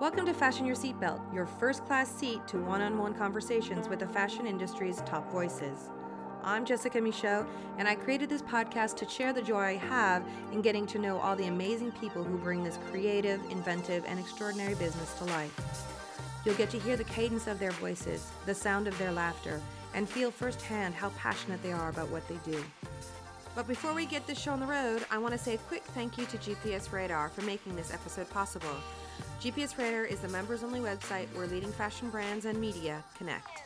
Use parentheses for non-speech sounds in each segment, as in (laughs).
Welcome to Fashion Your Seatbelt, your first class seat to one on one conversations with the fashion industry's top voices. I'm Jessica Michault, and I created this podcast to share the joy I have in getting to know all the amazing people who bring this creative, inventive, and extraordinary business to life. You'll get to hear the cadence of their voices, the sound of their laughter, and feel firsthand how passionate they are about what they do. But before we get this show on the road, I want to say a quick thank you to GPS Radar for making this episode possible. GPS Radar is the members only website where leading fashion brands and media connect.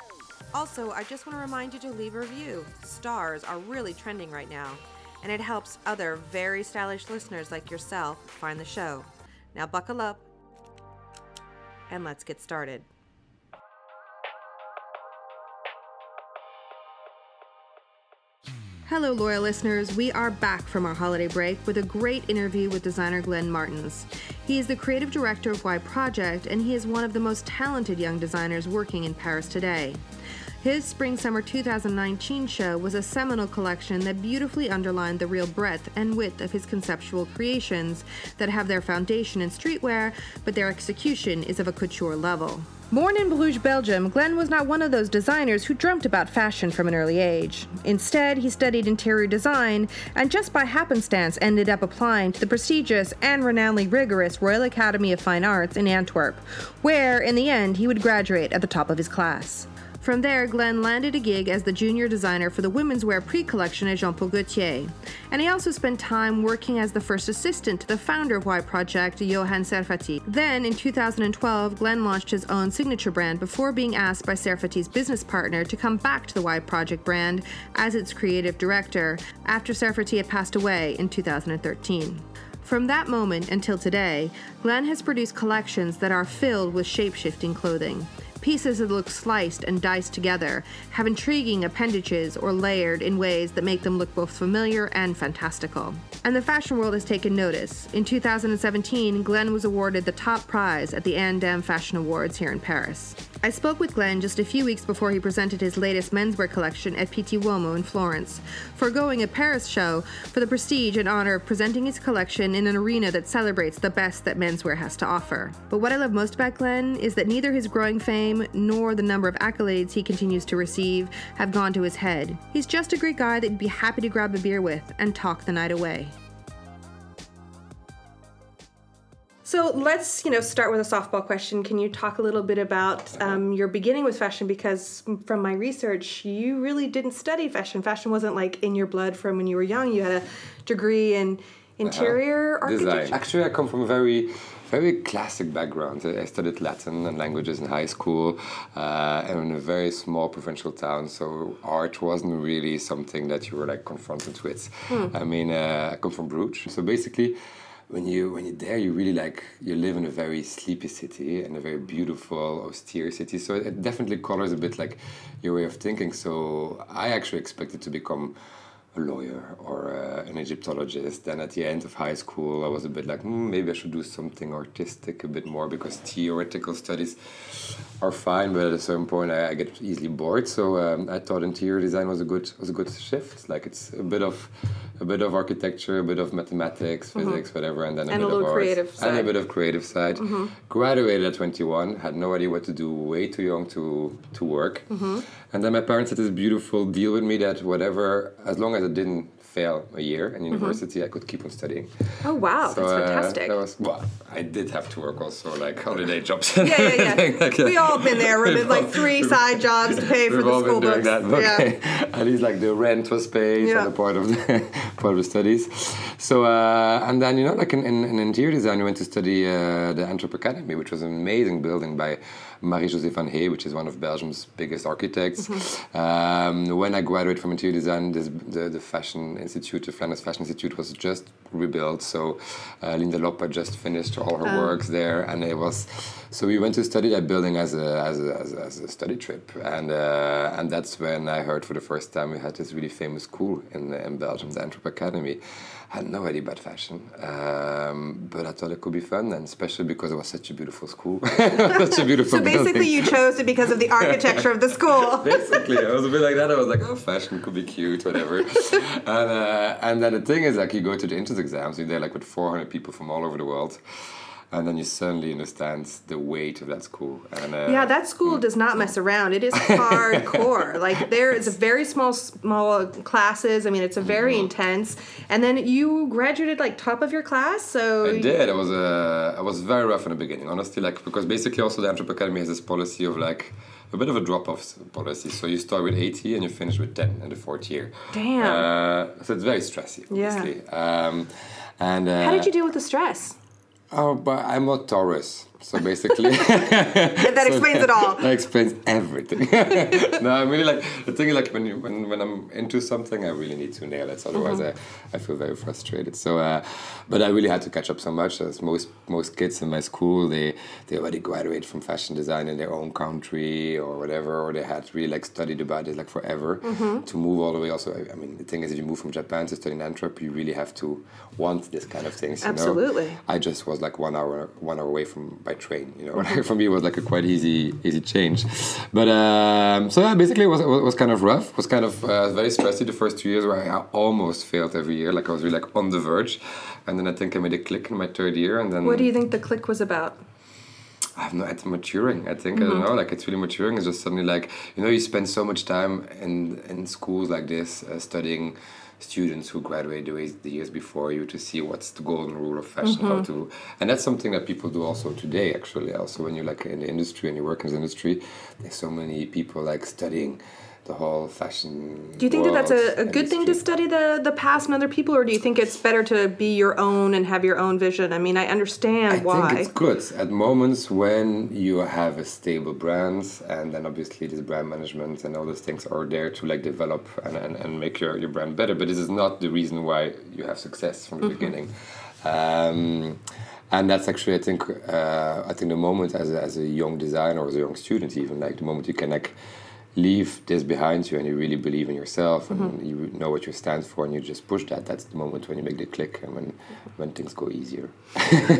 Also, I just want to remind you to leave a review. Stars are really trending right now, and it helps other very stylish listeners like yourself find the show. Now, buckle up and let's get started. Hello, loyal listeners. We are back from our holiday break with a great interview with designer Glenn Martens. He is the creative director of Y Project, and he is one of the most talented young designers working in Paris today. His Spring Summer 2019 show was a seminal collection that beautifully underlined the real breadth and width of his conceptual creations that have their foundation in streetwear, but their execution is of a couture level. Born in Bruges, Belgium, Glenn was not one of those designers who dreamt about fashion from an early age. Instead, he studied interior design and just by happenstance ended up applying to the prestigious and renownedly rigorous Royal Academy of Fine Arts in Antwerp, where, in the end, he would graduate at the top of his class. From there, Glenn landed a gig as the junior designer for the women's wear pre collection at Jean Paul Gaultier. And he also spent time working as the first assistant to the founder of Y Project, Johan Serfaty. Then, in 2012, Glenn launched his own signature brand before being asked by Serfaty's business partner to come back to the Y Project brand as its creative director after Serfaty had passed away in 2013. From that moment until today, Glenn has produced collections that are filled with shape shifting clothing. Pieces that look sliced and diced together, have intriguing appendages or layered in ways that make them look both familiar and fantastical. And the fashion world has taken notice. In 2017, Glenn was awarded the top prize at the Andam Fashion Awards here in Paris. I spoke with Glenn just a few weeks before he presented his latest menswear collection at Pitti Uomo in Florence, foregoing a Paris show for the prestige and honor of presenting his collection in an arena that celebrates the best that menswear has to offer. But what I love most about Glenn is that neither his growing fame nor the number of accolades he continues to receive have gone to his head. He's just a great guy that you'd be happy to grab a beer with and talk the night away. So let's, you know, start with a softball question. Can you talk a little bit about um, your beginning with fashion? Because from my research, you really didn't study fashion. Fashion wasn't like in your blood from when you were young. You had a degree in interior uh, architecture. Design. Actually, I come from a very very classic background. I studied Latin and languages in high school uh, and in a very small provincial town, so art wasn't really something that you were like confronted with. Hmm. I mean, uh, I come from Bruges, so basically when you when you're there, you really like you live in a very sleepy city and a very beautiful, austere city. So it definitely colors a bit like your way of thinking. So I actually expected to become a lawyer or uh, an Egyptologist. Then at the end of high school, I was a bit like, mm, maybe I should do something artistic a bit more because theoretical studies are fine, but at a certain point, I, I get easily bored. So um, I thought interior design was a good was a good shift. Like it's a bit of a bit of architecture, a bit of mathematics, mm-hmm. physics, whatever, and then a and bit a of art creative side. and a bit of creative side. Mm-hmm. Graduated at 21, had no idea what to do, way too young to to work. Mm-hmm. And then my parents had this beautiful deal with me that whatever, as long as I didn't fail a year in mm-hmm. university, mm-hmm. I could keep on studying. Oh wow, so, that's uh, fantastic. That was well, I did have to work also like holiday jobs. yeah, yeah, yeah. (laughs) like, we all been there. We did like three side jobs to pay for the school books. That. Okay. Yeah. (laughs) At least like the rent was paid yeah. and a part of the (laughs) part of the studies. So uh, and then you know like in, in, in interior design, we went to study uh, the Antwerp Academy, which was an amazing building by Marie-José Van Hee, which is one of Belgium's biggest architects. Mm-hmm. Um, when I graduated from interior design, this, the, the Fashion Institute, the Flanders Fashion Institute, was just rebuilt. So uh, Linda Lopp just finished all her um. works there, and it was. So we went to study that building as a as a, as a, as a study trip, and uh, and that's when I heard for the first time we had this really famous school in in Belgium, the Antwerp Academy had no idea about fashion, um, but I thought it could be fun, and especially because it was such a beautiful school, (laughs) such a beautiful. so basically, building. you chose it because of the architecture of the school. (laughs) basically, I was a bit like that. I was like, oh, fashion could be cute, whatever. (laughs) and uh, and then the thing is, like, you go to the entrance exams, you're there like with 400 people from all over the world and then you suddenly understand the weight of that school. And uh, Yeah, that school does not mess around. It is (laughs) hardcore. like there is a very small small classes. I mean, it's a very Mm-hmm. intense. And then you graduated like top of your class, so I did. I was uh, I was very rough in the beginning, honestly. Like because basically also the Antwerp Academy has this policy of like a bit of a drop off policy. So you start with 80 and you finish with 10 in the fourth year. Damn. Uh, so it's very stressy, Yeah. obviously. Um, and uh, how did you deal with the stress? Oh, but I'm a Taurus, so basically. (laughs) That explains it all. That explains everything. (laughs) no, I'm really like the thing is like when you when, when I'm into something, I really need to nail it. Otherwise, Mm-hmm. I, I feel very frustrated. So, uh, but I really had to catch up so much. As most most kids in my school, they they already graduate from fashion design in their own country or whatever, or they had really like studied about it like forever. Mm-hmm. To move all the way, also, I, I mean, the thing is, if you move from Japan to study in Antwerp, you really have to want this kind of things. You Absolutely. Know? I just was like one hour one hour away from by train. You know, (laughs) Mm-hmm. for me it was like a quite easy easy change. But um, so yeah, basically it was it was kind of rough. It was kind of uh, very stressy the first two years where I almost failed every year. Like I was really like on the verge, and then I think I made a click in my third year, and then What do you think the click was about? I have no, it's maturing. I think I Mm-hmm. don't know. Like it's really maturing. It's just suddenly like you know you spend so much time in in schools like this uh, studying students who graduate the, the years before you to see what's the golden rule of fashion how Mm-hmm. to and that's something that people do also today actually also when you're like in the industry and you work in the industry there's so many people like studying the whole fashion Do you think that that's a, a good thing to study the, the past and other people, or do you think it's better to be your own and have your own vision? I mean, I understand I why. think it's good at moments when you have a stable brand, and then obviously this brand management and all those things are there to like develop and, and, and make your, your brand better. But this is not the reason why you have success from the beginning. Um, and that's actually, I think, uh, I think the moment as a, as a young designer or as a young student, even like the moment you can like leave this behind you and you really believe in yourself and mm-hmm. you know what you stand for and you just push that. That's the moment when you make the click and when when things go easier.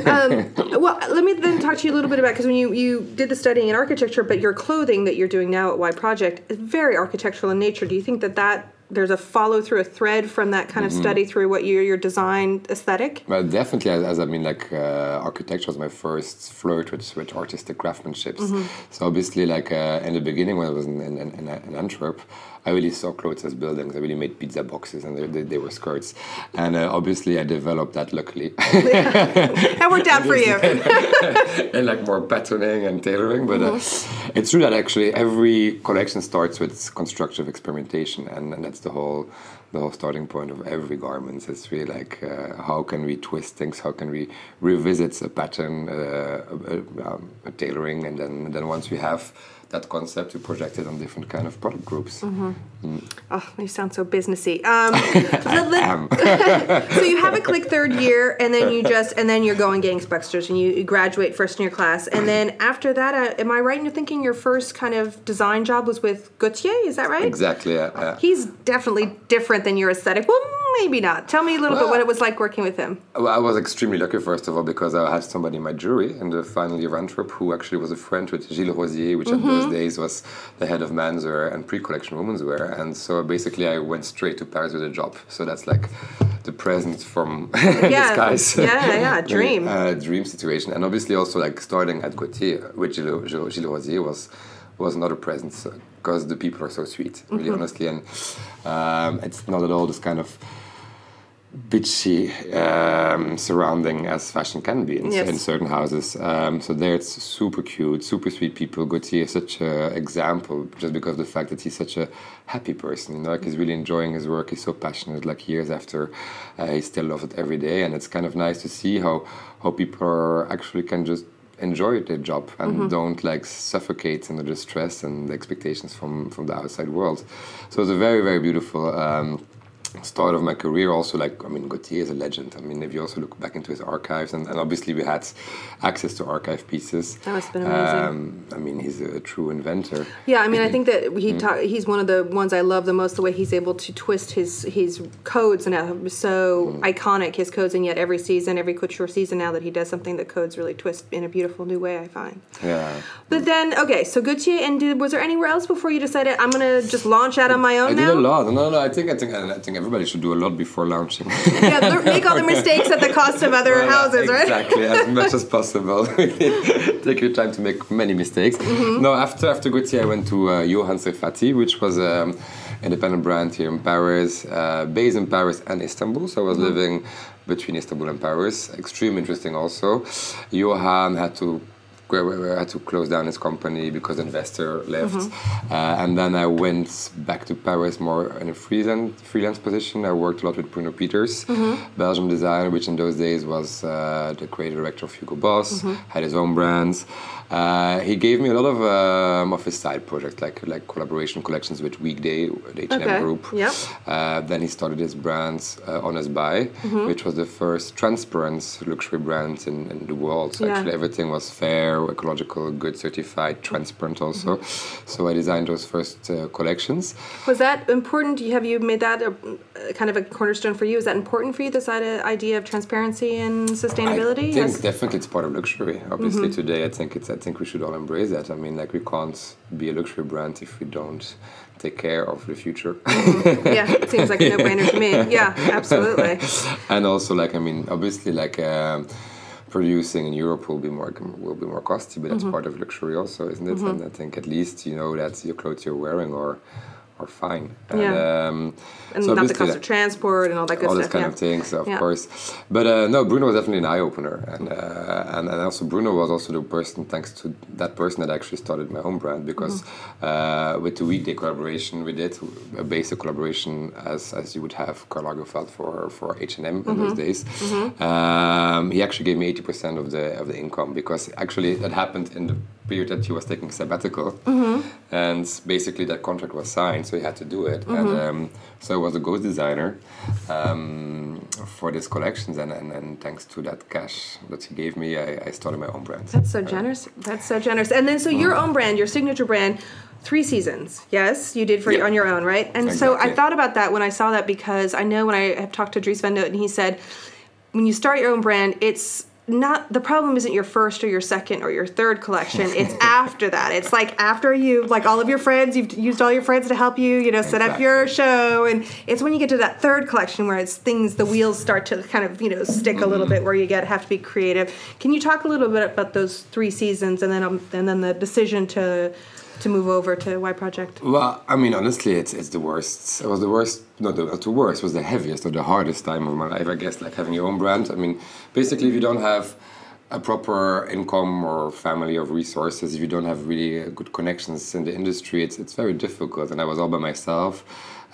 Um, (laughs) well, let me then talk to you a little bit about because when you, you did the studying in architecture, but your clothing that you're doing now at Y Project is very architectural in nature. Do you think that that there's a follow through, a thread from that kind Mm-hmm. of study through what your your design aesthetic? Well, definitely, as, as I mean, like uh, architecture was my first flirt with, with artistic craftsmanship. So obviously, like uh, in the beginning when I was in, in, in, in Antwerp, I really saw clothes as buildings. I really made pizza boxes, and they, they, they were skirts. And uh, obviously, I developed that luckily, (laughs) That worked out for you. (laughs) and like more patterning and tailoring. But uh, it's true that actually every collection starts with constructive experimentation, and, and that's the whole the whole starting point of every garment. It's really like uh, how can we twist things, how can we revisit a pattern, uh, a, a, um, a tailoring, and then then once we have that concept, we project it on different kind of product groups. Oh, you sound so businessy. Um, (laughs) (laughs) so you have a click third year, and then you just, and then you're going gangbusters, and you, you graduate first in your class, and then after that, uh, am I right in thinking your first kind of design job was with Gaultier? Is that right? Exactly. Yeah, yeah. He's definitely different than your aesthetic. Well, maybe not. Tell me a little bit what it was like working with him. Well, I was extremely lucky, first of all, because I had somebody in my jury and the final year who actually was a friend with Gilles Rosier, which at those days was the head of menswear and pre-collection women's wear. And so basically, I went straight to Paris with a job. So that's like the present from (laughs) Yeah, disguise. yeah, yeah, (laughs) dream. uh, dream situation. And obviously, also like starting at Gaultier with Gilles, Gilles, Gilles Rosier was was another present because the people are so sweet, really honestly, and um, it's not at all this kind of bitchy um, surrounding as fashion can be in, Yes. in certain houses. Um, so there, it's super cute, super sweet people. Gaultier is such an example just because of the fact that he's such a happy person. You know, like he's really enjoying his work. He's so passionate. Like years after, uh, he still loves it every day, and it's kind of nice to see how how people are actually can just enjoy their job and don't like suffocate under the stress and the expectations from from the outside world. So it's a very very beautiful. Um, start of my career also like i mean gaultier is a legend i mean if you also look back into his archives and, and obviously we had access to archive pieces That must have been amazing. um, i mean he's a true inventor Yeah, I mean, I think that Mm. he ta- he's one of the ones I love the most. The way he's able to twist his his codes and how so Mm. iconic his codes, and yet every season, every couture season now that he does something, the codes really twist in a beautiful new way. I find. yeah But then, okay, so Gucci, and did, was there anywhere else before you decided I'm gonna just launch out on my own I now? did a lot. No, no, I think, I think, I think I everybody should do a lot before launching. yeah, make all the (laughs) mistakes at the cost of other Well, houses, right? Exactly, as much as (laughs) possible. (laughs) Take your time to make many mistakes. Mm-hmm. No, after after Gaultier, I went to uh, Johann Serfaty, which was an independent brand here in Paris, uh, based in Paris and Istanbul. So I was Mm-hmm. living between Istanbul and Paris. Extremely interesting, also. Johann had to had to close down his company because the investor left. Mm-hmm. Uh, and then I went back to Paris more in a freelance freelance position. I worked a lot with Bruno Pieters, Mm-hmm. Belgian designer, which in those days was uh, the creative director of Hugo Boss, Mm-hmm. had his own brands. Uh, he gave me a lot of um, of his side projects, like like collaboration collections with Weekday, the H&M Okay, group. yep. Uh, then he started his brands, uh, Honest By, Mm-hmm. which was the first transparent luxury brand in, in the world. So Yeah. actually everything was fair, ecological, good, certified, transparent also. So I designed those first uh, collections. Was that important? Have you made that a, a kind of a cornerstone for you? Is that important for you? This ide- idea of transparency and sustainability? I think Yes. definitely it's part of luxury. Obviously Mm-hmm. today I think it's I think we should all embrace that. I mean like we can't be a luxury brand if we don't take care of the future. yeah, it seems like a no-brainer to me. (laughs) Yeah, absolutely. and also like I mean obviously like um, producing in Europe will be more will be more costly, but Mm-hmm. that's part of luxury also, isn't it? And I think at least you know that your clothes you're wearing are are fine. And, Yeah. um, And so not the cost of transport and all that good all stuff. those kind yeah. of things, of Yeah. course. But uh, no, Bruno was definitely an eye opener, and, uh, and and also Bruno was also the person, thanks to that person, that actually started my home brand because Mm-hmm. uh, with the weekday collaboration we did a basic collaboration as as you would have Karl Lagerfeld for for H and M in those Mm-hmm. days. Um, he actually gave me eighty percent of the of the income because actually that happened in the period that she was taking sabbatical, Mm-hmm. and basically that contract was signed, so he had to do it. And Mm-hmm. um, so I was a ghost designer um, for these collections, and, and, and thanks to that cash that he gave me, I, I started my own brand. That's so generous. That's so generous. And then, so your own brand, your signature brand, three seasons. Yes, you did for Yeah. on your own, right? And so I thought about that when I saw that because I know when I have talked to Dries Van Noten, he said when you start your own brand, it's not the problem isn't your first or your second or your third collection. It's (laughs) after that. It's like after you like all of your friends you've used all your friends to help you you know set up your show. And it's when you get to that third collection where it's things the wheels start to kind of you know stick a little bit where you get have to be creative. Can you talk a little bit about those three seasons and then um, and then the decision to to move over to y project Well, I mean, honestly, it's it's the worst. It was the worst. No, the, not the worst. Was the heaviest or the hardest time of my life, I guess. Like having your own brand. I mean, basically, if you don't have a proper income or family of resources, if you don't have really good connections in the industry, it's it's very difficult. And I was all by myself.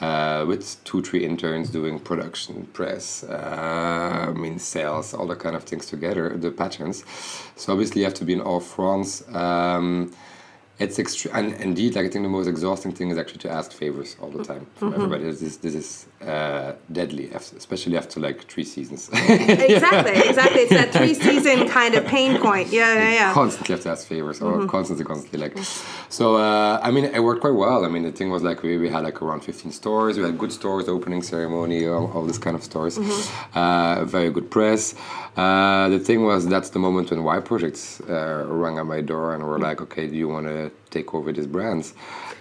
Uh, with two, three interns doing production, press, uh, I mean sales, all the kind of things together, the patterns. So obviously you have to be in all fronts. Um, it's extreme, and indeed, like I think the most exhausting thing is actually to ask favors all the time from everybody. This is this is uh, deadly, especially after like three seasons. (laughs) exactly exactly. It's that three season kind of pain (laughs) point. Yeah yeah yeah. Constantly have to ask favors or constantly constantly like so uh, i mean it worked quite well. I mean the thing was like we, we had like around 15 stores. We had good stores opening ceremony all, all this kind of stores. Uh, very good press. Uh, the thing was that's the moment when y projects uh, rang at my door and were like okay do you want to take over these brands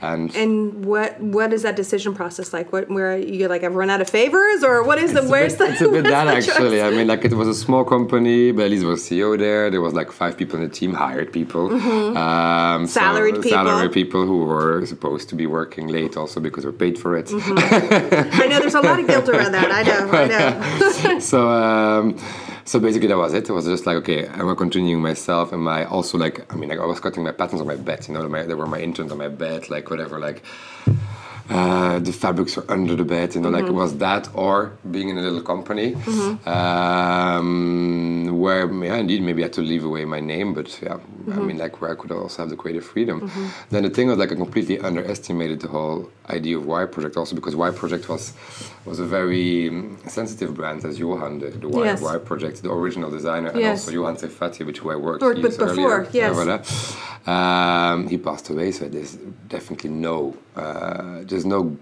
and And what what is that decision process like? What where you like I've run out of favors or what is the where's bit- the It's a bit (laughs) that actually. I mean, like it was a small company, but at least there was CEO there. There was like five people in the team, hired people, um, so Salaried people. salaried people who were supposed to be working late also because we're paid for it. I know there's a lot of guilt around that. I know, I (laughs) know. so um, so basically that was it. It was just like okay, am I'm continuing myself Am I also like I mean like I was cutting my patterns on my bed. You know, my, there were my interns on my bed, like whatever, like. Uh, the fabrics were under the bed, you know, like it was that or being in a little company um, where, yeah, indeed, maybe I had to leave away my name, but yeah, I mean, like where I could also have the creative freedom. Then the thing was, like, I completely underestimated the whole idea of Y Project also because Y Project was was a very um, sensitive brand as Johan, the, the Y, Yes. y Project, the original designer, and Yes. also Johan Serfaty, which who I worked years with before, earlier. yes. Um, he passed away, so there's definitely no, uh, there's no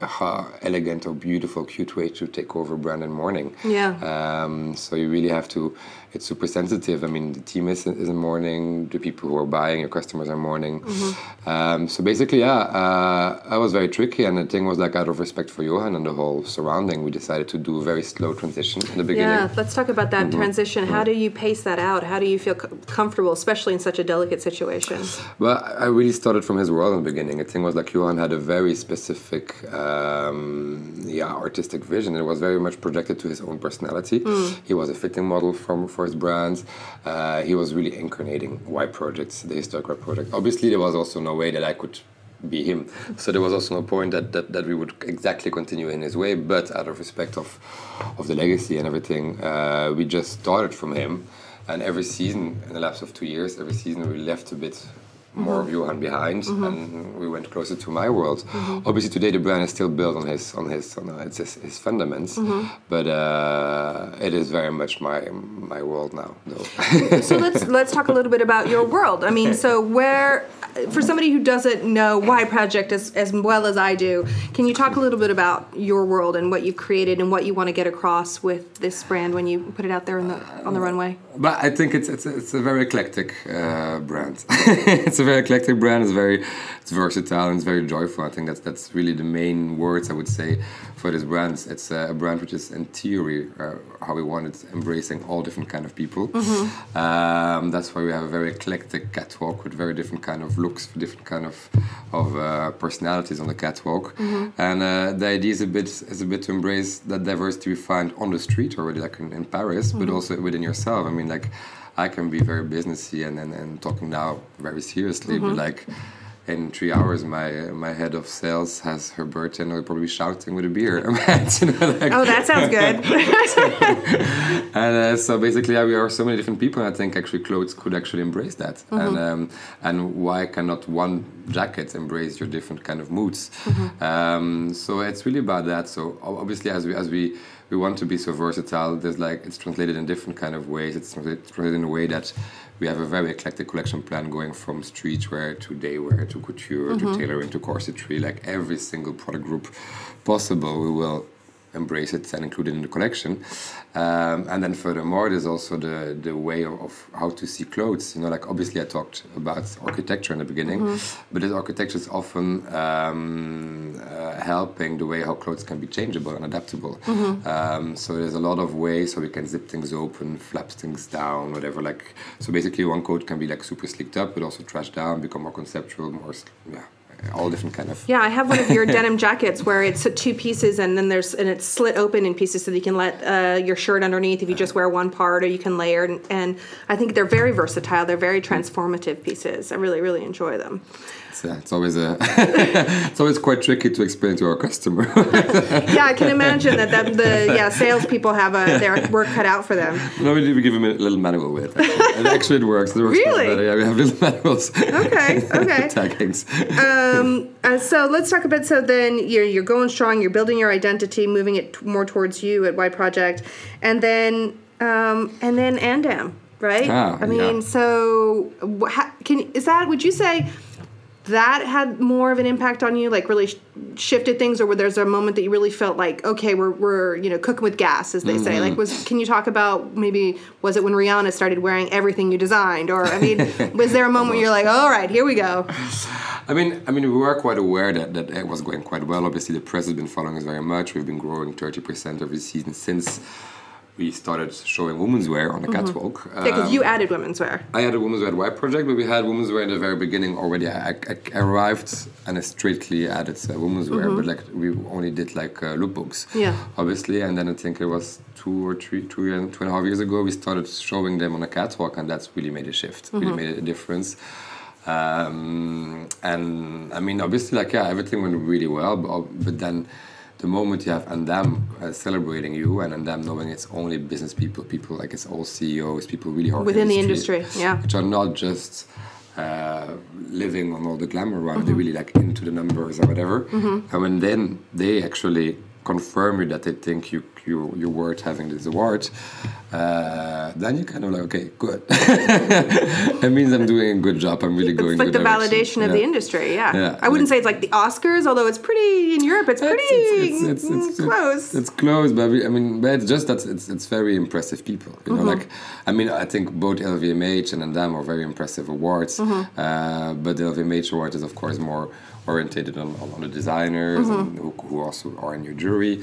uh, elegant or beautiful, cute way to take over brand and morning. Yeah. Um, so you really have to. It's super sensitive. I mean, the team is, is in mourning. The people who are buying, your customers are mourning. Mm-hmm. Um, so basically, yeah, uh, I was very tricky, and the thing was like out of respect for Johan and the whole surrounding, we decided to do a very slow transition in the beginning. Yeah, let's talk about that transition. How do you pace that out? How do you feel co- comfortable, especially in such a delicate situation? Well, I really started from his world in the beginning. The thing was like Johan had a very specific, um, yeah, artistic vision. It was very much projected to his own personality. He was a fitting model from for his brands. Uh, he was really incarnating Y projects, the historic Y project. Obviously, there was also no way that I could be him. So there was also no point that, that, that we would exactly continue in his way. But out of respect of of the legacy and everything, uh, we just started from him. And every season, in the lapse of two years, every season we left a bit more of Johan behind, mm-hmm. and we went closer to my world. Mm-hmm. Obviously, today the brand is still built on his on his on it's his, his fundaments, mm-hmm. but uh, it is very much my my world now. Though. so let's let's talk a little bit about your world. I mean, (laughs) so where for somebody who doesn't know Y Project as as well as I do, can you talk a little bit about your world and what you've created and what you want to get across with this brand when you put it out there the on the runway? But I think it's it's it's a very eclectic uh, brand. (laughs) it's a very eclectic brand. It's very it's versatile and it's very joyful. I think that's that's really the main words I would say for this brand. It's a brand which is in theory uh, how we want it, embracing all different kind of people. Um, that's why we have a very eclectic catwalk with very different kind of looks, for different kind of of uh, personalities on the catwalk. And uh, the idea is a bit is a bit to embrace that diversity we find on the street already, like in, in Paris, but also within yourself. I mean, like I can be very businessy and and, and talking now very seriously, but like in three hours, my my head of sales has her birthday and I'll probably be shouting with a beer. (laughs) you know, like, Oh, that sounds good. (laughs) (laughs) and uh, so basically, yeah, we are so many different people. And I think actually clothes could actually embrace that. And um, and why cannot one jacket embrace your different kind of moods? Um, so it's really about that. So obviously, as we as we we want to be so versatile, there's like it's translated in different kind of ways. It's translated in a way that we have a very eclectic collection plan going from streetwear to daywear to couture to mm-hmm. tailoring to corsetry. Like every single product group possible, we will embrace it and include it in the collection. Um, and then furthermore, there's also the, the way of, of how to see clothes. You know, like obviously I talked about architecture in the beginning, but this architecture is often um, uh, helping the way how clothes can be changeable and adaptable. Um, so there's a lot of ways so we can zip things open, flap things down, whatever. Like so, basically one coat can be like super sleeked up, but also trashed down, become more conceptual, more yeah, all different kind of. Yeah, I have one of your (laughs) denim jackets where it's two pieces and then there's and it's slit open in pieces so that you can let uh, your shirt underneath if you just wear one part or you can layer and, and I think they're very versatile. They're very transformative pieces. I really really enjoy them. It's, uh, it's always a, (laughs) it's always quite tricky to explain to our customer. (laughs) Yeah, I can imagine that, that the yeah salespeople have a, their work cut out for them. no, we, we give them a little manual with it. Actually, and actually it works. It works Really? Yeah, we have little manuals. Okay, okay. Taggings. Uh, so let's talk about so then you're you're going strong. You're building your identity, moving it t- more towards you at Y Project, and then um, and then Andam, right? Ah, I mean, yeah. so wh- can is that? Would you say that had more of an impact on you, like really sh- shifted things, or were there's a moment that you really felt like, okay, we're we're you know cooking with gas, as they say. Mm-hmm. Like, was can you talk about maybe was it when Rihanna started wearing everything you designed, or I mean, (laughs) was there a moment where you're like, all right, here we go? I mean, I mean, we were quite aware that, that it was going quite well. Obviously, the press has been following us very much. We've been growing 30% every season since we started showing women's wear on the catwalk. Yeah, because Um, you added women's wear. I had a women's wear Y Project, but we had women's wear in the very beginning already. I, I, I arrived and I strictly added uh, women's wear, but like we only did like uh, lookbooks. Yeah. Obviously, and then I think it was two or three, two, and two and a half years ago, we started showing them on a catwalk, and that's really made a shift. Really made a difference. Um, and I mean, obviously, like yeah, everything went really well, but, but then the moment you have Andam uh, celebrating you and Andam knowing it's only business people, people like it's all CEOs, people really hard Within the industry, yeah. which are not just uh, living on all the glamour around, they're really like into the numbers or whatever. And when then they actually confirm you that they think you you're, you're worth having this award, uh, then you're kind of like, okay, good. (laughs) it means I'm doing a good job. I'm really going. It's like the direction. validation of the industry. Yeah, Yeah, I wouldn't like- say it's like the Oscars, although it's pretty in Europe. It's pretty It's- it's- it's- it's- close. It's close, but we, I mean, but it's just that it's it's very impressive people. You know, Mm-hmm. like I mean, I think both LVMH and Andam are very impressive awards. Mm-hmm. Uh, but the LVMH award is of course more orientated on, on, the designers Mm-hmm. and who, who also are in your jury.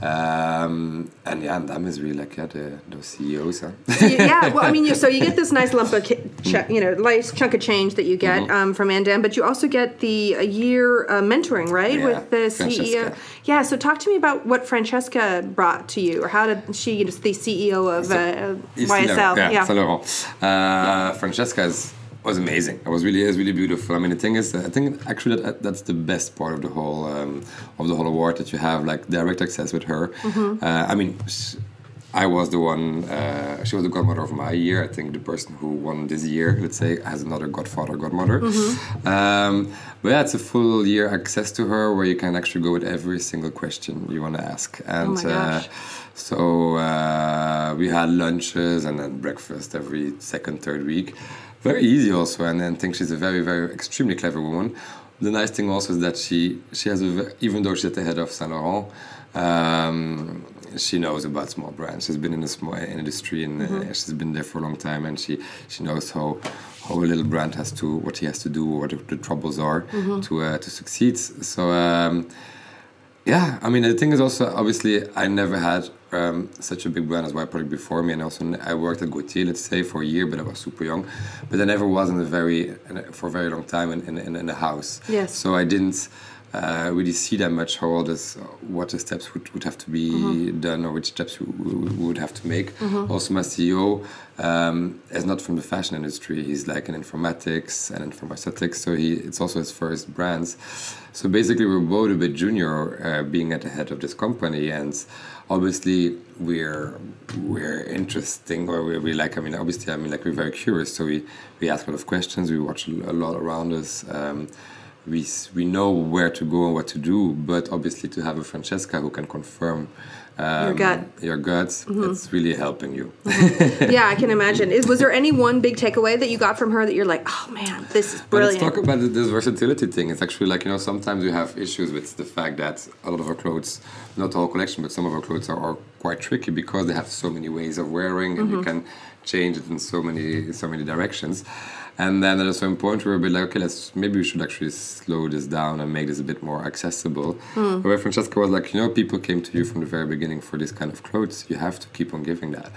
Um, and yeah, and Andam is really like yeah, the those CEOs. Huh? yeah, well, I mean, you, so you get (laughs) this nice lump of, ki- ch- you know, nice chunk of change that you get Mm-hmm. um, from Andam, but you also get the a year uh, mentoring, right, Yeah, with the CEO. Yeah, so talk to me about what Francesca brought to you, or how did she, is the CEO of uh, YSL? Laurent, yeah, Saint Laurent. Uh, Francesca is, was amazing. It was really, it was really beautiful. I mean, the thing is, I think actually that that's the best part of the whole um, of the whole award that you have like direct access with her. Mm-hmm. Uh, I mean. I was the one. Uh, she was the godmother of my year. I think the person who won this year, let's say, has another godfather, godmother. Mm-hmm. Um, but yeah, it's a full year access to her, where you can actually go with every single question you want to ask. And Oh my gosh. Uh, so uh, we had lunches and then breakfast every second, third week. Very easy also, and then think she's a very, very extremely clever woman. The nice thing also is that she she has a even though she's at the head of Saint Laurent, um, she knows about small brands. She's been in the small industry and uh, she's been there for a long time, and she she knows how how a little brand has to what he has to do, what the, troubles are to uh, to succeed. So. Um, yeah, I mean the thing is also obviously I never had um, such a big brand as Y Project before me, and also I worked at Gaultier, let's say, for a year, but I was super young. But I never was in a very in a, for a very long time in in, in, a house. Yes. So I didn't uh, really see that much how all this, what the steps would, would have to be done, or which steps we, we we would have to make. Also, my CEO um, is not from the fashion industry. He's like in informatics and in pharmaceutics, so he it's also his first brands. So basically, we're both a bit junior, uh, being at the head of this company, and obviously we're we're interesting, or we, we like. I mean, obviously, I mean, like we're very curious, so we we ask a lot of questions. We watch a lot around us. Um, we we know where to go and what to do, but obviously to have a Francesca who can confirm um, gut. your guts, mm-hmm. it's really helping you. Mm-hmm. yeah, I can imagine. Is was there any one big takeaway that you got from her that you're like, oh man, this is But brilliant? let's talk about this versatility thing. It's actually like, you know, sometimes we have issues with the fact that a lot of our clothes, not the whole collection, but some of our clothes are, are quite tricky because they have so many ways of wearing and you mm-hmm. can change it in so many so many directions. And then at some point we were like, okay, let's maybe we should actually slow this down and make this a bit more accessible. Where Francesca was like, you know, people came to you from the very beginning for this kind of clothes. You have to keep on giving that,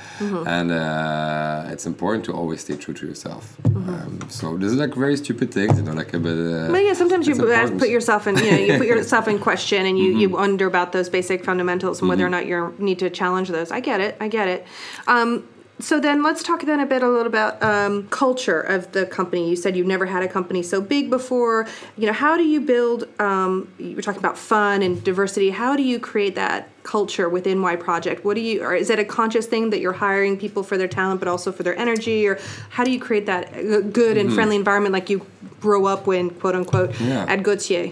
and uh, it's important to always stay true to yourself. Um, so this is like very stupid things, you know, like a bit. Uh, But yeah, sometimes you put important. put yourself in, you know, you put (laughs) yourself in question, and you Mm-hmm. you wonder about those basic fundamentals and whether or not you need to challenge those. I get it, I get it. Um, so then let's talk then a bit a little about um, culture of the company. You said you've never had a company so big before. You know, how do you build? Um, you were talking about fun and diversity. How do you create that culture within Y Project? What do you, or is it a conscious thing that you're hiring people for their talent, but also for their energy, or how do you create that uh, good and friendly environment like you grow up when quote unquote, Mm-hmm. Yeah. at Gaultier?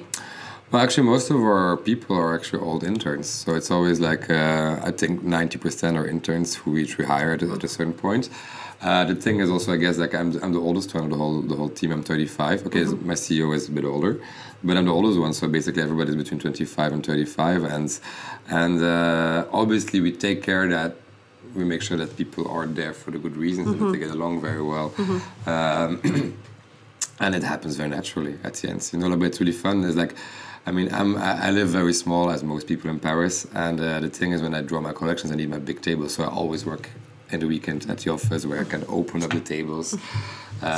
Well, actually, most of our people are actually old interns. So it's always like, uh, I think 90% are interns who each we hired at a certain point. Uh, the thing is also, I guess, like I'm, I'm the oldest one of the whole the whole team. I'm 35. Okay, so my CEO is a bit older, but I'm the oldest one. So basically, everybody's between 25 and 35, and and uh, obviously we take care that we make sure that people are there for the good reasons and that they get along very well. Um, (clears throat) and it happens very naturally at the end. You know, but it's really fun. It's like, I mean, I'm, I live very small as most people in Paris, and uh, the thing is, when I draw my collections, I need my big table, so I always work in the weekend at the office where I can open up the tables. (laughs)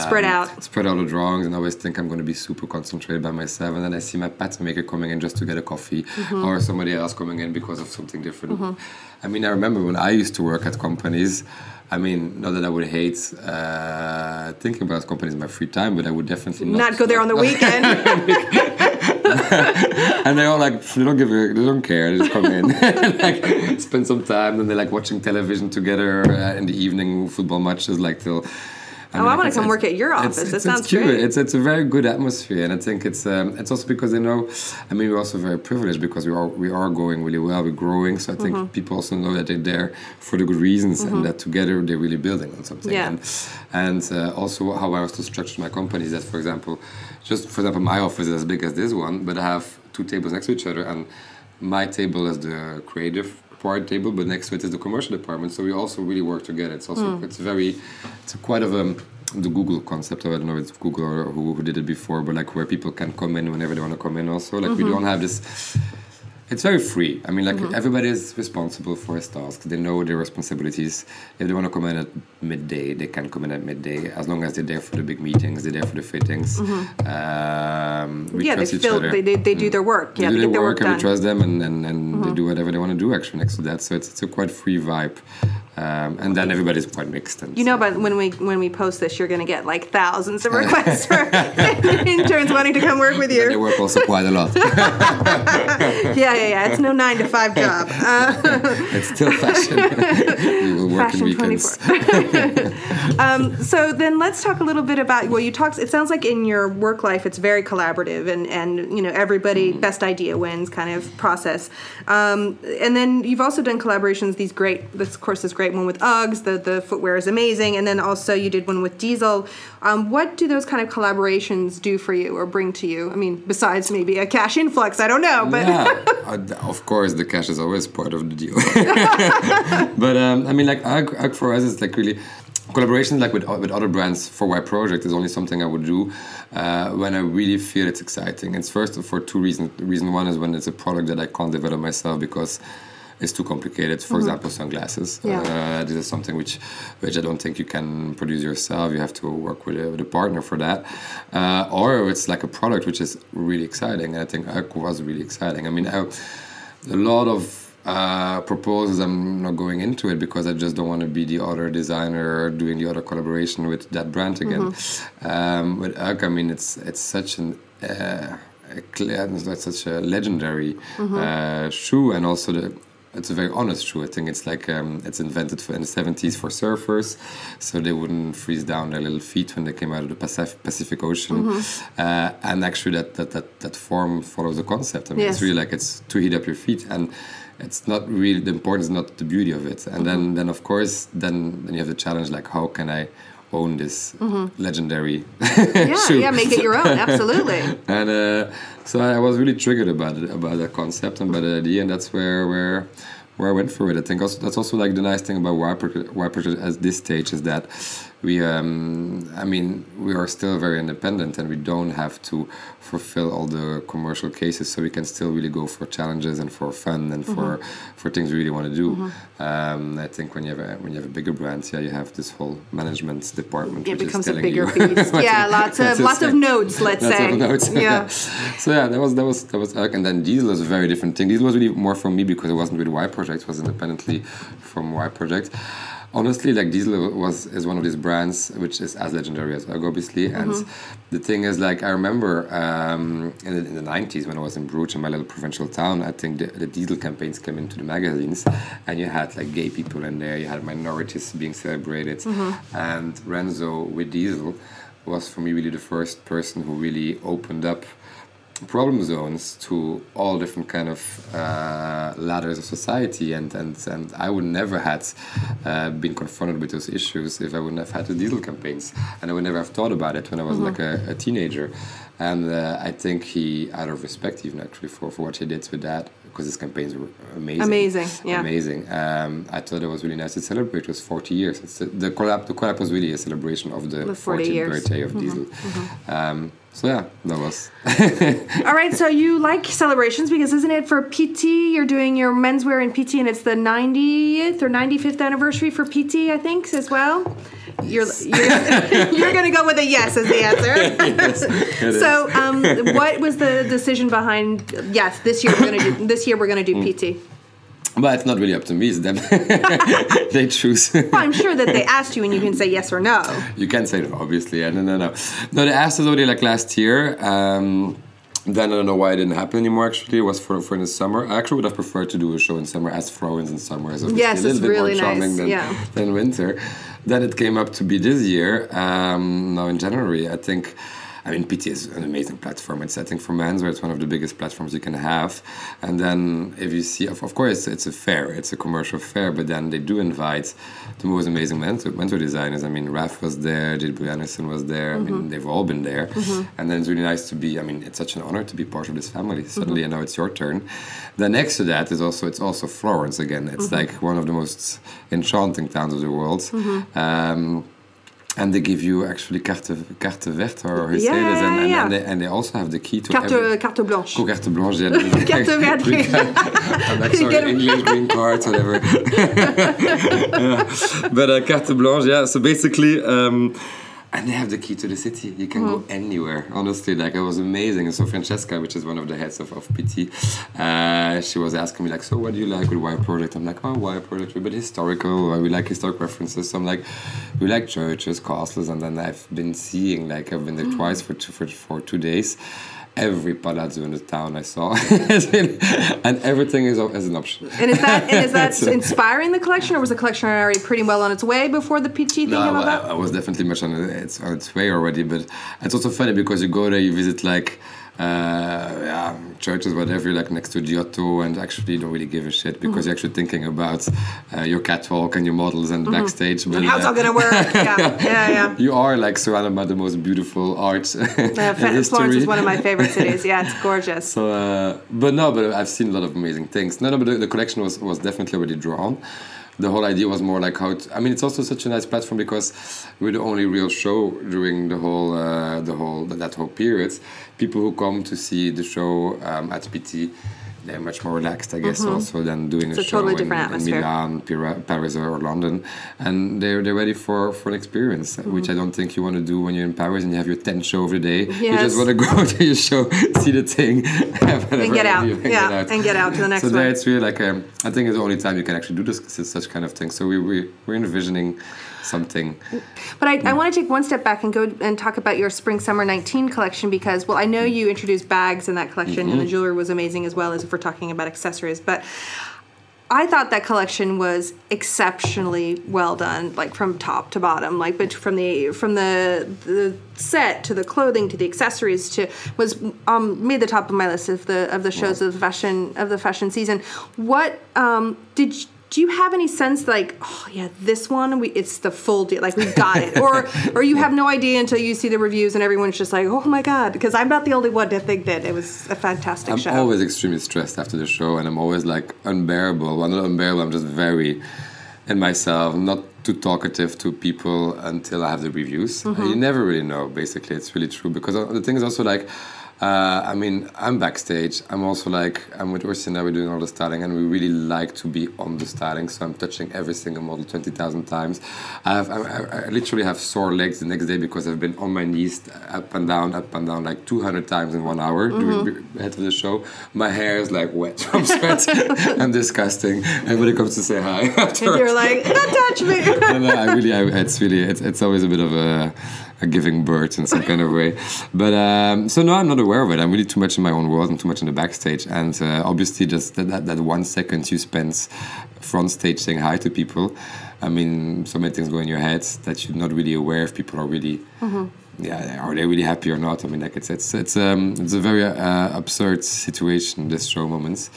Spread um, out. Spread out the drawings, and I always think I'm going to be super concentrated by myself. And then I see my pattern maker coming in just to get a coffee, Mm-hmm. or somebody else coming in because of something different. I mean, I remember when I used to work at companies. I mean, not that I would hate uh, thinking about companies in my free time, but I would definitely not, Not go there on the weekend. (laughs) (laughs) (laughs) and they're all like, they don't give a, they don't care. They just come in, (laughs) like spend some time, and they're like watching television together uh, in the evening, football matches, like till I oh, I want to come work at your office. It's, it's, sounds it's cute. Great. It's it's a very good atmosphere, and I think it's um, it's also because they know. I mean, we're also very privileged because we are we are going really well. We're growing, so I think mm-hmm. people also know that they're there for the good reasons, mm-hmm. and that together they're really building on something. Yeah. And, and uh, also how I also structured my company is that, for example, just for example, my office is as big as this one, but I have two tables next to each other, and my table is the creative table, but next to it is the commercial department. So we also really work together. It's also mm. it's very it's quite of a the Google concept. I don't know if it's Google or who, who did it before, but like where people can come in whenever they want to come in. Also, like mm-hmm. we don't have this it's very free. I mean, like mm-hmm. everybody is responsible for his task. They know their responsibilities. If they want to come in at midday, they can come in at midday. As long as they're there for the big meetings, they're there for the fittings. Mm-hmm. Um, we yeah, trust they each other. They, they, they do their work. They yeah, do their, their work, work, and we trust them, and, and, and mm-hmm. they do whatever they want to do actually next to that. So it's, it's a quite free vibe. Um, and then everybody's quite mixed. And you know, but when we when we post this, you're going to get like thousands of requests for (laughs) interns wanting to come work with you. they work also quite a lot. (laughs) yeah, yeah, yeah. It's no nine to five job. Uh, (laughs) it's still fashion. we will work fashion weekends. um, so then let's talk a little bit about. Well, you talked. It sounds like in your work life, it's very collaborative, and and you know everybody mm. best idea wins kind of process. Um, and then you've also done collaborations. These great. This course is great one with Uggs. The the footwear is amazing, and then also you did one with Diesel. Um, what do those kind of collaborations do for you or bring to you? I mean, besides maybe a cash influx, I don't know, but yeah, (laughs) uh, of course the cash is always part of the deal. (laughs) but um, I mean, like Ugg, Ugg for us is like really collaborations like with, with other brands for Y Project is only something I would do uh, when I really feel it's exciting. It's first for two reasons. Reason one is when it's a product that I can't develop myself because is too complicated. For mm-hmm. example, sunglasses. Yeah. Uh, this is something which, which I don't think you can produce yourself. You have to work with a, with a partner for that. Uh, or it's like a product which is really exciting. And I think Ugg was really exciting. I mean, I, a lot of uh, proposals. I'm not going into it because I just don't want to be the other designer doing the other collaboration with that brand again. Mm-hmm. Um, with Ugg, I mean, it's it's such an uh, that's such a legendary mm-hmm. uh, shoe, and also the it's a very honest shoe. I think it's like um, it's invented for, in the 70s for surfers, so they wouldn't freeze down their little feet when they came out of the Pacific, Pacific Ocean. Mm-hmm. Uh, and actually, that, that that that form follows the concept. I mean, yes. it's really like it's to heat up your feet, and it's not really the importance, not the beauty of it. And mm-hmm. then then of course, then then you have the challenge like how can I own this mm-hmm. legendary (laughs) yeah. Yeah, make it your own, (laughs) absolutely. and uh, so I was really triggered about it, about that concept and about the idea, and that's where where where I went for it. I think also that's also like the nice thing about YProject at this stage is that we um, I mean we are still very independent and we don't have to fulfill all the commercial cases so we can still really go for challenges and for fun and mm-hmm. for for things we really want to do. Mm-hmm. um, I think when you have a, when you have a bigger brand yeah you have this whole management department it becomes a bigger (laughs) piece. yeah lots of (laughs) lots of notes let's lots say. of notes. (laughs) yeah. So yeah that was that was that was and then Diesel was a very different thing. Diesel was really more for me because it wasn't really Y Project it was independently from Y Project honestly, like Diesel was is one of these brands which is as legendary as Ugg, obviously. And mm-hmm. the thing is, like, I remember um, in, the, in, the, 90s when I was in Bruges, in my little provincial town, I think the, the, Diesel campaigns came into the magazines, and you had like gay people in there, you had minorities being celebrated, mm-hmm. and Renzo with Diesel was for me really the first person who really opened up problem zones to all different kind of uh, ladders of society. And, and, and I would never had uh, been confronted with those issues if I wouldn't have had the diesel campaigns. And I would never have thought about it when I was mm-hmm. like a, a, teenager. And uh, I think he out of respect even actually for, for what he did with that because his campaigns were amazing. Amazing yeah. Amazing. Um, I thought it was really nice to celebrate. It was 40 years. It's the, the collab the collab was really a celebration of the, the 40th birthday of mm-hmm. diesel. Mm-hmm. Um, so yeah, that was. (laughs) All right, so you like celebrations because isn't it for Pitti? You're doing your menswear in Pitti, and it's the 90th or 95th anniversary for Pitti, I think, as well. Yes. You're (laughs) you're, you're going to go with a yes as the answer. (laughs) yes, so, um, what was the decision behind? Yes, this year we're going to do. This year we're going to do Pitti. But it's not really up to me, it's them. They choose. well, I'm sure that they asked you and you can say yes or no. (laughs) You can say no, obviously. No, no, no. No, they asked us already like last year. Um, then I don't know why it didn't happen anymore. Actually, it was for for in the summer. I actually would have preferred to do a show in summer, as Florence in summer is obviously Yes, a little bit really more charming nice, than, yeah. than winter. Then it came up to be this year. Um, now in January, I think. I mean, Pitti is an amazing platform. It's, I think, for menswear, it's one of the biggest platforms you can have. And then, if you see, of, of course, it's a fair, it's a commercial fair, but then they do invite the most amazing menswear, menswear designers. I mean, Raf was there, Jill Anderson was there. I mean, mm-hmm. they've all been there. Mm-hmm. And then it's really nice to be, I mean, it's such an honor to be part of this family. Mm-hmm. Suddenly, I know it's your turn. Then next to that is also, it's also Florence again. It's like one of the most enchanting towns of the world. Um, and they give you actually carte, carte verte or say Yeah, this, and, and, yeah. and, they, and they also have the key to Carte, every, carte blanche. Oh, carte blanche, yeah. (laughs) Carte (laughs) verte. I'm like, (laughs) sorry. English green cards, whatever. Yeah. But uh, carte blanche, yeah. So basically, um, and they have the key to the city. You can go anywhere. Honestly, like it was amazing. And so Francesca, which is one of the heads of, of Pitti, uh, she was asking me like, so what do you like with Y Project? I'm like, oh, Y Project, we're a bit historical. uh, We like historic references. So I'm like, we like churches, castles, and then I've been seeing like I've been there twice for two, for, for two days. Every palazzo in the town I saw, (laughs) and everything is, as an option. And is that and is that (laughs) inspiring the collection, or was the collection already pretty well on its way before the Pitti thing No, came I, about? I was definitely much on its, on its way already, but it's also funny because you go there, you visit like yeah, churches, whatever, like next to Giotto, and actually you don't really give a shit because Mm-hmm. you're actually thinking about uh, your catwalk and your models and backstage. But How's uh, all gonna work? (laughs) Yeah, yeah, yeah. you are like surrounded by the most beautiful art (laughs) Uh, and Florence is one of my favorite cities. Yeah, it's gorgeous. (laughs) So, uh, but no, but I've seen a lot of amazing things. No, no, but the, the collection was, was definitely already drawn. The whole idea was more like how. I mean, it's also such a nice platform because we're the only real show during the whole uh, the whole that whole period. People who come to see the show um, at Pitti. They're much more relaxed, I guess, mm-hmm. also than doing It's a a show totally in, different in atmosphere. Milan, Paris, or London, and they're they're ready for, for an experience, uh, which mm-hmm. I don't think you want to do when you're in Paris and you have your tent show every day. You Yes. just want to go (laughs) to your show, see the thing, (laughs) And get out. Yeah, and get out to the next so one. there it's really like um, I think it's the only time you can actually do this such kind of thing. So we we we're envisioning something. But I, I mm. want to take one step back and go and talk about your spring summer 19 collection because, well, I know mm. you introduced bags in that collection and the mm-hmm. jewelry was amazing as well as if we're talking about accessories. But I thought that collection was exceptionally well done, like from top to bottom, like but from the from the the set to the clothing to the accessories to was um made the top of my list of the of the shows of the fashion of the fashion season. What um did you, do you have any sense like oh yeah this one we it's the full deal like we got it or or you have no idea until you see the reviews and everyone's just like oh my god because I'm not the only one to think that it was a fantastic show. I'm always extremely stressed after the show, and I'm always like unbearable. Well, not unbearable. I'm just very in myself. I'm not too talkative to people until I have the reviews. Mm-hmm. You never really know. Basically, it's really true because the thing is also like. Uh, I mean, I'm backstage. I'm also like, I'm with Ursina, we're doing all the styling, and we really like to be on the styling. So I'm touching every single model 20,000 times. I, have, I, I- literally have sore legs the next day because I've been on my knees up and down, up and down, like 200 times in one hour during the head of the show. My hair is like wet from (laughs) sweat. (laughs) I'm disgusting. Everybody comes to say hi. (laughs) and you're like, don't touch me. no, no, I really, I, it's really, it's, it's always a bit of a, a giving birth in some kind of way. But um, so no, I'm not aware of it. I'm really too much in my own world and too much in the backstage. And uh, obviously, just that, that, that one second you spend front stage saying hi to people. I mean, so many things go in your head that you're not really aware if people are really. Yeah, are they really happy or not? I mean, like it's it's it's um it's a very uh, absurd situation. This show moments.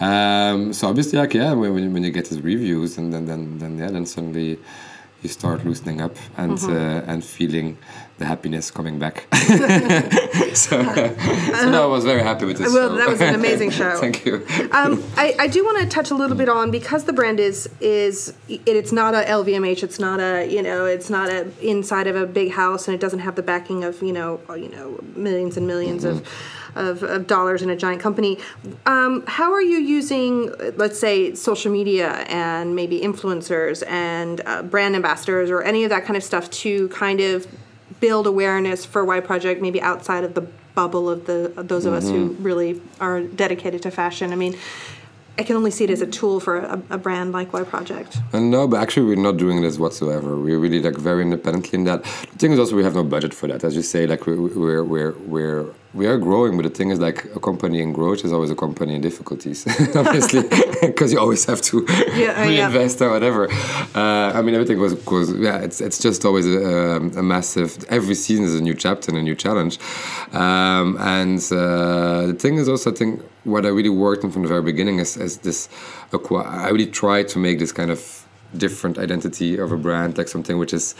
Um, so obviously, like yeah, when when you- when you get these reviews and then then then yeah, then suddenly you start loosening up and uh, and feeling the happiness coming back. (laughs) (laughs) so, so no, I was very happy with this. Well, show. that was an amazing (laughs) show. Thank you. um, I, I do want to touch a little bit on because the brand is is it, it's not a LVMH. It's not a you know it's not a inside of a big house and it doesn't have the backing of you know you know millions and 1000000s of. Of, of dollars in a giant company. Um, how are you using, let's say, social media and maybe influencers and uh, brand ambassadors or any of that kind of stuff to kind of build awareness for Y Project, maybe outside of the bubble of the of those of us who Mm-hmm. really are dedicated to fashion. I mean, I can only see it as a tool for a, a brand like Y Project. Uh, no, but actually, we're not doing this whatsoever. We're really like very independently in that. The thing is also we have no budget for that, as you say. Like we, we're we're we're we are growing, but the thing is, like a company in growth is always a company in difficulties, (laughs) obviously, (laughs) because you always have to (laughs) Yeah, uh, yeah. reinvest or whatever. Uh, I mean, everything was, was yeah. It's it's just always a, a massive. Every season is a new chapter and a new challenge, um, and uh, the thing is also, I think, what I really worked on from the very beginning is, is this. I really tried to make this kind of different identity of a brand, like something which is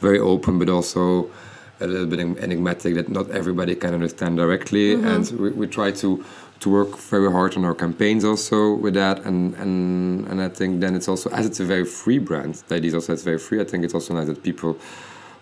very open, but also a little bit enigmatic that not everybody can understand directly. And we, we try to to work very hard on our campaigns also with that. And and and I think then it's also as it's a very free brand. that is also it's very free. I think it's also nice that people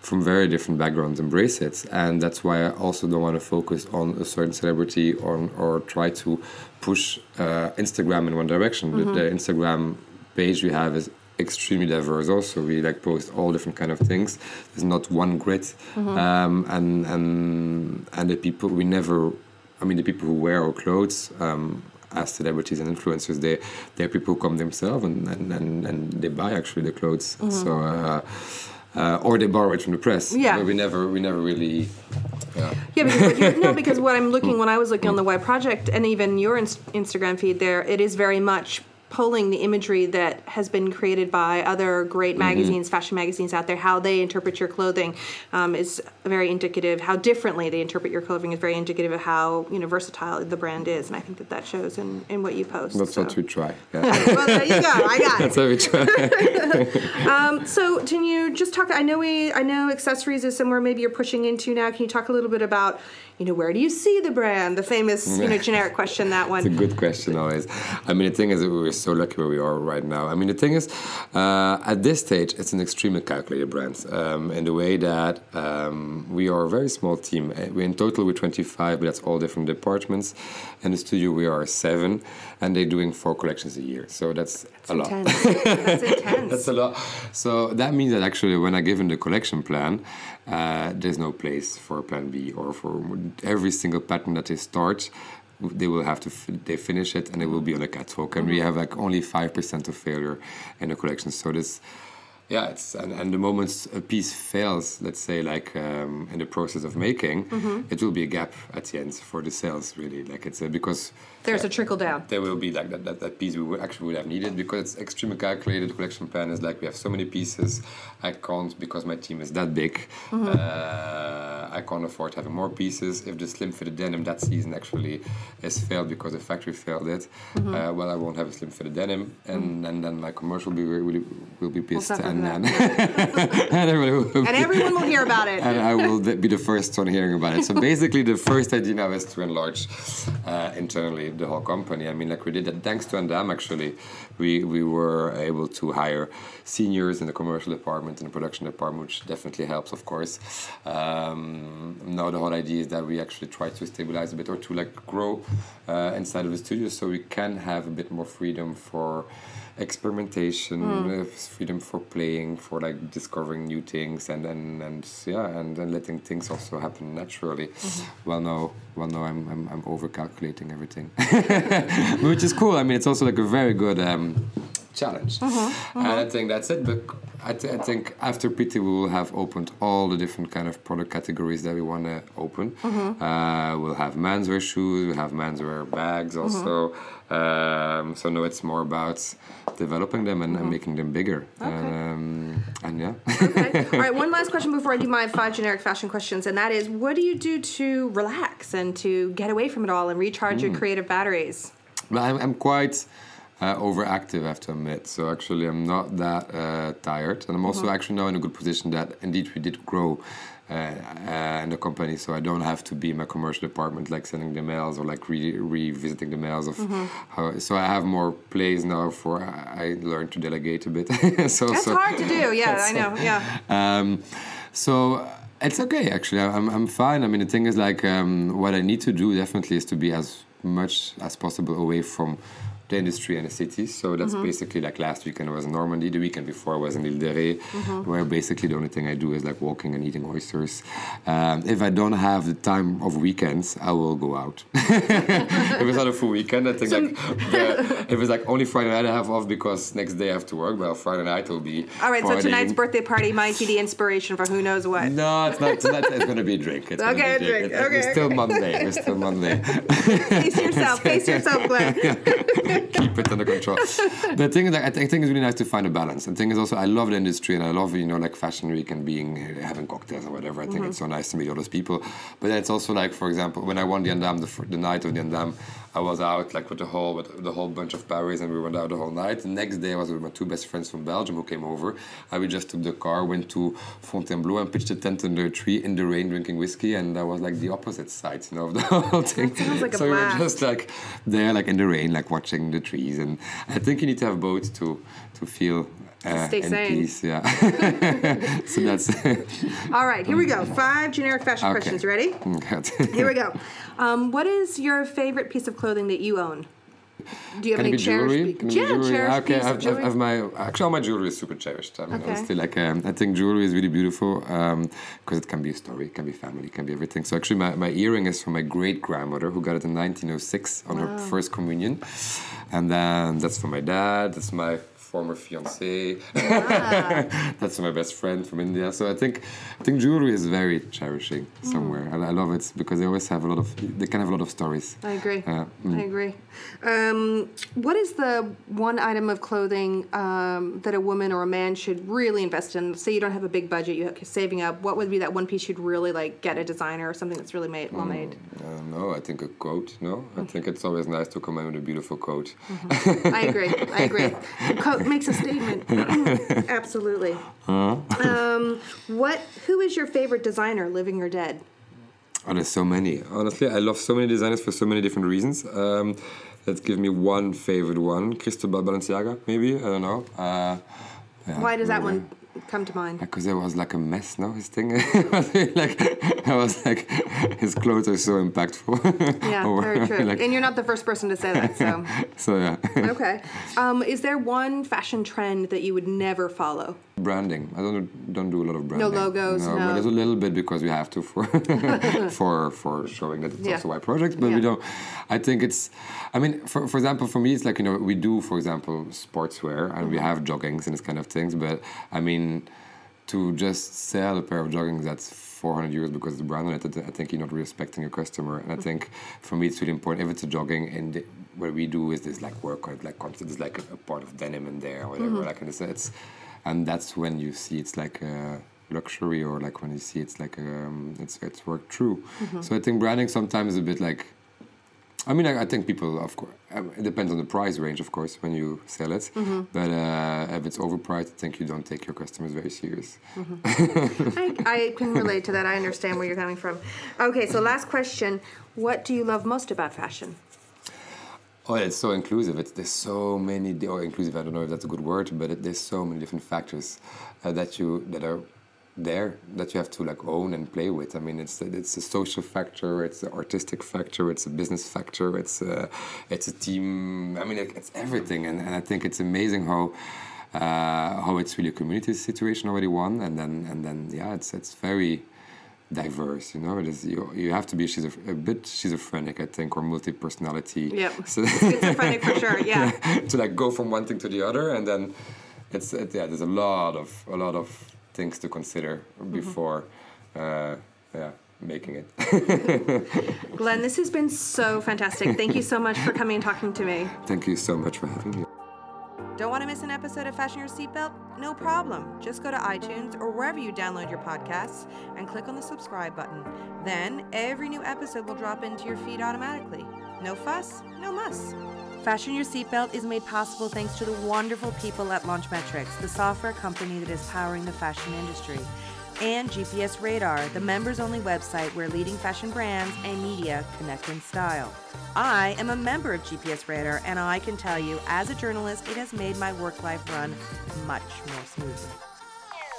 from very different backgrounds embrace it and that's why i also don't want to focus on a certain celebrity or, or try to push uh, instagram in one direction the, the instagram page we have is extremely diverse also we like post all different kind of things there's not one grid um, and and and the people we never i mean the people who wear our clothes um, as celebrities and influencers they they're people who come themselves and and, and, and they buy actually the clothes so uh, uh, or they borrow it from the press. Yeah. But we never, we never really. Yeah. Yeah, because no, because (laughs) what I'm looking when I was looking on the Y Project and even your ins- Instagram feed there, it is very much pulling the imagery that has been created by other great Mm-hmm. magazines, fashion magazines out there. How they interpret your clothing um, is very indicative. How differently they interpret your clothing is very indicative of how you know versatile the brand is, and I think that that shows in, in what you post. That's so. what we try. (laughs) Yeah. well, there you go. I got it. That's what we try. (laughs) So, can you just talk? I know we, I know accessories is somewhere maybe you're pushing into now. Can you talk a little bit about, you know, where do you see the brand? The famous, you know, (laughs) generic question. That one. It's a good question always. I mean, the thing is, that we're so lucky where we are right now. I mean, the thing is, uh, at this stage, it's an extremely calculated brand um, in the way that um, we are a very small team. Uh, We're in total we're 25, but that's all different departments. In the studio, we are seven, and they're doing four collections a year. So that's, a lot. That's intense. (laughs) That's a lot. So that means that actually, when I give them the collection plan, uh, there's no place for plan B or for every single pattern that they start. They will have to f- they finish it and it will be on a catwalk, and we have like only five percent of failure in the collection. So this, yeah, it's and, and the moment a piece fails, let's say like um, in the process of making, it will be a gap at the end for the sales. Really, like it's a, because There's a trickle down. there will be like that, that, that piece we would actually would have needed because it's extremely calculated. The collection plan is like we have so many pieces. I can't because my team is that big. Uh, I can't afford having more pieces. If the slim fitted denim that season actually is failed because the factory failed it, uh, well, I won't have a slim fitted denim, and, and then my commercial will be will, will be pissed, suffer (laughs) and then and everybody will And everyone will hear about it. and I will be the first one hearing about it. So basically, the first idea now is to enlarge uh, internally the whole company. I mean, like we did that thanks to Andam. Actually, we we were able to hire seniors in the commercial department and the production department, which definitely helps, of course. Um, now the whole idea is that we actually try to stabilize a bit or to like grow uh, inside of the studio, so we can have a bit more freedom for experimentation, uh, freedom for playing, for like discovering new things, and and, and yeah, and, and letting things also happen naturally. Well, no, well, no, I'm I'm, I'm over calculating everything, (laughs) (laughs) which is cool. I mean, it's also like a very good. Um, challenge. And i think that's it but I, th- I think after Pitti we will have opened all the different kind of product categories that we want to open uh, we'll have menswear shoes we'll have menswear bags also. Um, so no it's more about developing them and, and making them bigger. Um, and yeah. Okay. (laughs) All right, one last question before I do my five generic fashion questions, and that is what do you do to relax and to get away from it all and recharge your creative batteries? Well, I'm, I'm quite uh, overactive, I have to admit. So actually, I'm not that uh, tired, and I'm also actually now in a good position that indeed we did grow. Uh, uh, in the company, so I don't have to be in my commercial department, like sending the mails or like re- revisiting the mails of how. So I have more plays now. For I I learned to delegate a bit. (laughs) so That's so, hard to do. Yeah, (laughs) I know. Yeah. um, so it's okay actually. I'm, I'm fine. I mean, the thing is like um, what I need to do definitely is to be as much as possible away from the industry and the cities. So that's Mm-hmm. basically like last weekend I was in Normandy. The weekend before I was in Ile de Ré, Mm-hmm. where basically the only thing I do is like walking and eating oysters. Um, if I don't have the time of weekends, I will go out. (laughs) if it's not a full weekend, I think like the, if it's like only Friday night I have off because next day I have to work. Well, Friday night will be. All right, so tonight's birthday party might be the inspiration for who knows what. No, it's not. Tonight it's gonna be a drink. It's Okay, be a drink. It's, Okay, it's still Monday. It's still Monday. Pace yourself, pace yourself, Glenn. (laughs) (laughs) keep it under control. the thing is, that I think, I think it's really nice to find a balance. The thing is also, I love the industry and I love you know like fashion week and being having cocktails or whatever. I think mm-hmm. it's so nice to meet all those people. But then it's also like, for example, when I won the Andam, the, the night of the Andam, I was out like with the whole with the whole bunch of Paris and we went out the whole night. The next day I was with my two best friends from Belgium who came over. And we just took the car, went to Fontainebleau and pitched a tent under a tree in the rain drinking whiskey. And that was like the opposite side, you know, of the (laughs) whole thing. like so we were just like there, like in the rain, like watching the trees. And I think you need to have both to to feel uh, stay sane. peace. Yeah. (laughs) so that's. All right, here we go. Five generic fashion Okay. questions. Ready? Here we go. (laughs) Um, what is your favorite piece of clothing that you own? Do you have Can any cherished? jewelry? Can yeah, jewelry? cherished okay, I've, jewelry. I've my actually all my jewelry is super cherished. I mean, Okay. honestly, like um, I think jewelry is really beautiful because it can be a story, it can be family, it can be everything. So actually, my, my earring is from my great grandmother who got it in 1906 on her first communion, and then that's for my dad. That's my former fiance. (laughs) that's my best friend from India. So I think I think jewelry is very cherishing somewhere. I, I love it because they always have a lot of they can have a lot of stories. I agree. Uh, I agree. Um, what is the one item of clothing um, that a woman or a man should really invest in? Say you don't have a big budget, you're saving up. What would be that one piece you'd really like get a designer or something that's really made, well made? Uh, no, I think a coat. No, I think it's always nice to come in with a beautiful coat. I agree. I agree. (laughs) Coat makes a statement. (laughs) Absolutely. Um, what? Who is your favorite designer, living or dead? Oh, there's so many. Honestly, I love so many designers for so many different reasons. Um, let's give me one favorite one. Cristobal Balenciaga, maybe. I don't know. Uh, yeah, Why does that one come to mind? Because it was like a mess, no? His thing, (laughs) like I was like, his clothes are so impactful. Yeah, (laughs) Or, very true. like- and you're not the first person to say that, so. (laughs) so yeah, Okay. Um, is there one fashion trend that you would never follow? branding. I don't don't do a lot of branding. No logos, No, no. but there's a little bit because we have to for for for showing that it's Yeah. also a project. But Yeah. we don't. I think it's. I mean, for for example, for me, it's like you know we do, for example, sportswear and Mm-hmm. we have joggings and this kind of things. But I mean, to just sell a pair of joggings that's 400 euros because it's the brand on it, I think you're not respecting your customer. And I mm-hmm. think for me, it's really important. If it's a jogging, and what we do is this like workout, like concept, is like a, a part of denim in there or whatever. Like, and it's, it's, and that's when you see it's like a luxury, or like when you see it's like um, it's it's worked through. Mm-hmm. So I think branding sometimes is a bit like. I mean, I, I think people, of course, um, it depends on the price range, of course, when you sell it. But uh, if it's overpriced, I think you don't take your customers very serious. (laughs) I, I can relate to that. I understand where you're coming from. Okay, so last question. What do you love most about fashion? Oh, it's so inclusive. It's there's so many or inclusive. I don't know if that's a good word, but it, there's so many different factors uh, that you that are there that you have to like own and play with. I mean, it's it's a social factor, it's an artistic factor, it's a business factor, it's a it's a team. I mean, it's everything, and, and I think it's amazing how. Uh, how it's really a community situation already one, and then and then yeah, it's it's very diverse. You know, it is you, you have to be a bit schizophrenic, I think, or multi personality. Yeah, (laughs) So, Schizophrenic for sure, yeah. (laughs) to like go from one thing to the other, and then it's it, yeah. There's a lot of a lot of things to consider before, uh, yeah, making it. (laughs) Glenn, this has been so fantastic. Thank you so much for coming and talking to me. Thank you so much for having me. Don't want to miss an episode of Fashion Your Seatbelt? No problem. Just go to iTunes or wherever you download your podcasts and click on the subscribe button. Then every new episode will drop into your feed automatically. No fuss, no muss. Fashion Your Seatbelt is made possible thanks to the wonderful people at Launchmetrics, the software company that is powering the fashion industry, and GPS Radar, the members only website where leading fashion brands and media connect in style. I am a member of GPS Radar, and I can tell you, as a journalist, it has made my work life run much more smoothly.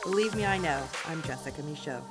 Believe me, I know. I'm Jessica Michault.